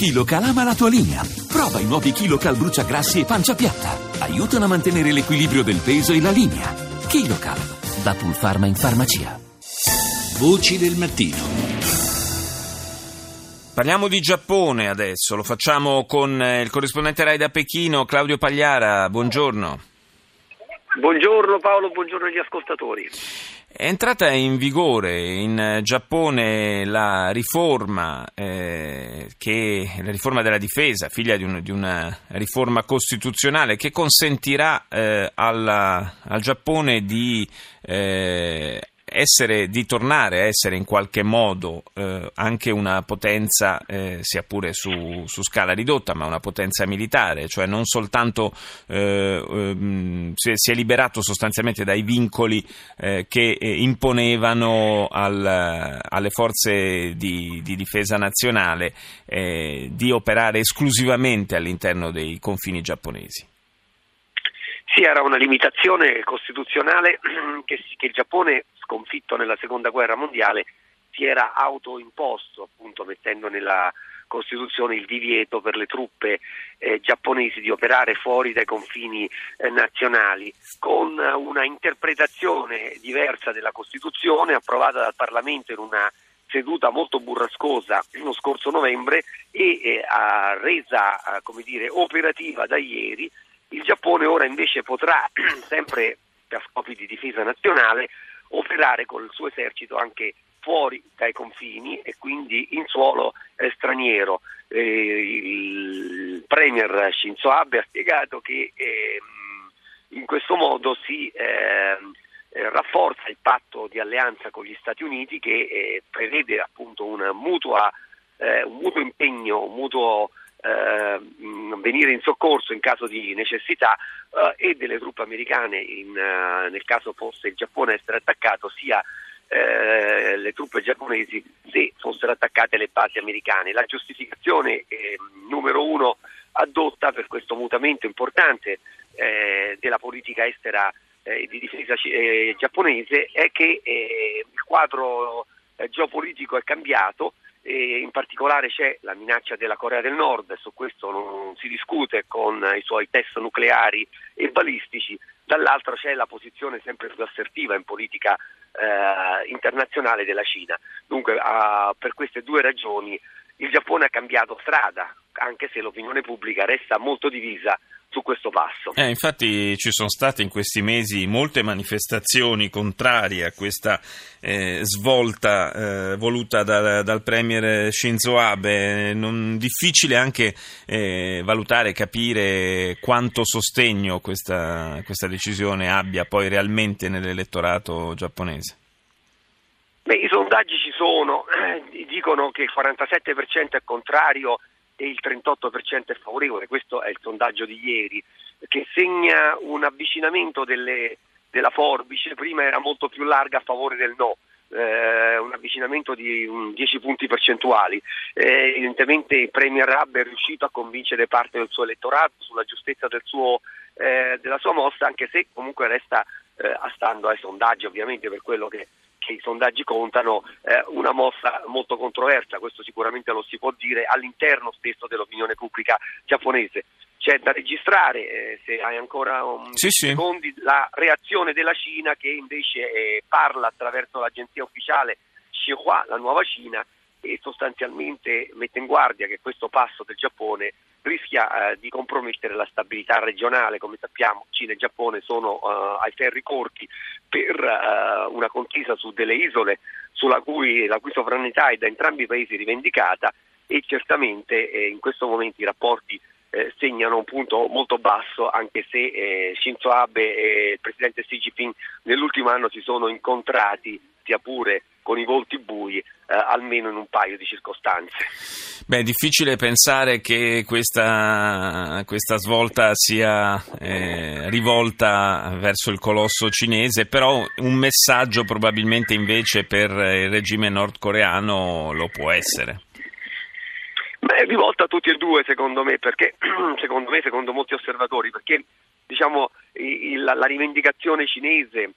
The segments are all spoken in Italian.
KiloCal ama la tua linea. Prova i nuovi KiloCal bruciagrassi e pancia piatta. Aiutano a mantenere l'equilibrio del peso e la linea. KiloCal, da Pulpharma in farmacia. Voci del mattino. Parliamo di Giappone adesso, lo facciamo con eh, il corrispondente Rai da Pechino, Claudio Pagliara, buongiorno. Buongiorno Paolo, buongiorno agli ascoltatori. È entrata in vigore in Giappone la riforma, eh, che, la riforma della difesa, figlia di, un, di una riforma costituzionale che consentirà eh, alla, al Giappone di eh, essere, di tornare a essere in qualche modo eh, anche una potenza, eh, sia pure su, su, scala ridotta, ma una potenza militare, cioè non soltanto eh, ehm, si, è, liberato sostanzialmente dai vincoli eh, che eh, imponevano al, alle forze di, di difesa nazionale eh, di operare esclusivamente all'interno dei confini giapponesi. Sì, era una limitazione costituzionale che, che il Giappone sconfitto nella seconda guerra mondiale si era autoimposto, appunto mettendo nella Costituzione il divieto per le truppe eh, giapponesi di operare fuori dai confini eh, nazionali, con una interpretazione diversa della Costituzione approvata dal Parlamento in una seduta molto burrascosa lo scorso novembre e eh, resa come dire, operativa da ieri. Il Giappone ora invece potrà, sempre per scopi di difesa nazionale, operare col suo esercito anche fuori dai confini e quindi in suolo eh, straniero. Eh, il Premier Shinzo Abe ha spiegato che eh, in questo modo si ehm, eh, rafforza il patto di alleanza con gli Stati Uniti che prevede appunto mutua, eh, un mutuo impegno, un mutuo eh, venire in soccorso in caso di necessità eh, e delle truppe americane in, uh, nel caso fosse il Giappone essere attaccato sia eh, le truppe giapponesi se fossero attaccate le basi americane. La giustificazione eh, numero uno adotta per questo mutamento importante eh, della politica estera eh, di difesa giapponese è che il quadro geopolitico è cambiato e in particolare c'è la minaccia della Corea del Nord, su questo non si discute con i suoi test nucleari e balistici, dall'altro c'è la posizione sempre più assertiva in politica eh, internazionale della Cina. Dunque uh, per queste due ragioni il Giappone ha cambiato strada, anche se l'opinione pubblica resta molto divisa su questo passo. Eh, infatti ci sono state in questi mesi molte manifestazioni contrarie a questa eh, svolta eh, voluta da, dal Premier Shinzo Abe. Non, difficile anche eh, valutare e capire quanto sostegno questa, questa decisione abbia poi realmente nell'elettorato giapponese. Beh, I sondaggi ci sono, dicono che il 47% è contrario e il 38% è favorevole, questo è il sondaggio di ieri, che segna un avvicinamento delle, della forbice, prima era molto più larga a favore del no. Eh, un avvicinamento di um, 10 punti percentuali. Eh, evidentemente il Premier Rab è riuscito a convincere parte del suo elettorato sulla giustezza del suo, eh, della sua mossa, anche se comunque resta, eh, stando ai sondaggi ovviamente per quello che che i sondaggi contano, eh, una mossa molto controversa, questo sicuramente lo si può dire all'interno stesso dell'opinione pubblica giapponese. C'è da registrare, eh, se hai ancora un sì, secondi, sì. la reazione della Cina che invece eh, parla attraverso l'agenzia ufficiale Xinhua, la nuova Cina, e sostanzialmente mette in guardia che questo passo del Giappone rischia eh, di compromettere la stabilità regionale. Come sappiamo Cina e Giappone sono eh, ai ferri corti per eh, una contesa su delle isole cui, la cui sovranità è da entrambi i paesi rivendicata e certamente eh, in questo momento i rapporti eh, segnano un punto molto basso anche se eh, Shinzo Abe e il presidente Xi Jinping nell'ultimo anno si sono incontrati sia pure con i volti bui, eh, almeno in un paio di circostanze. Beh, è difficile pensare che questa, questa svolta sia eh, rivolta verso il colosso cinese, però un messaggio probabilmente invece per il regime nordcoreano lo può essere. Beh, rivolta a tutti e due secondo me, perché secondo me, secondo molti osservatori, perché diciamo, il, la rivendicazione cinese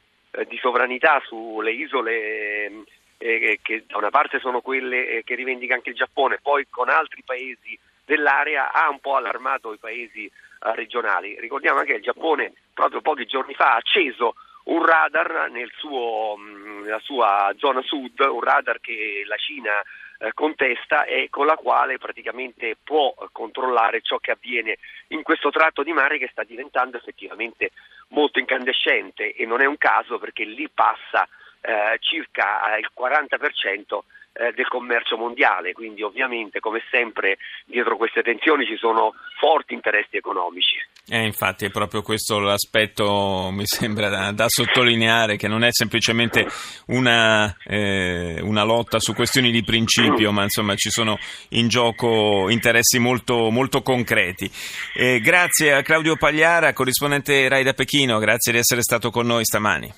di sovranità sulle isole eh, che da una parte sono quelle eh, che rivendica anche il Giappone, poi con altri paesi dell'area ha un po' allarmato i paesi eh, regionali. Ricordiamo anche che il Giappone proprio pochi giorni fa ha acceso un radar nel suo, mm, nella sua zona sud, un radar che la Cina eh, contesta e con la quale praticamente può controllare ciò che avviene in questo tratto di mare che sta diventando effettivamente molto incandescente e non è un caso perché lì passa eh, circa il 40% eh, del commercio mondiale, quindi ovviamente come sempre dietro queste tensioni ci sono forti interessi economici. Eh, infatti è proprio questo l'aspetto, mi sembra, da, da sottolineare, che non è semplicemente una, eh, una, lotta su questioni di principio, ma insomma ci sono in gioco interessi molto, molto concreti. Eh, grazie a Claudio Pagliara, corrispondente Rai da Pechino, grazie di essere stato con noi stamani.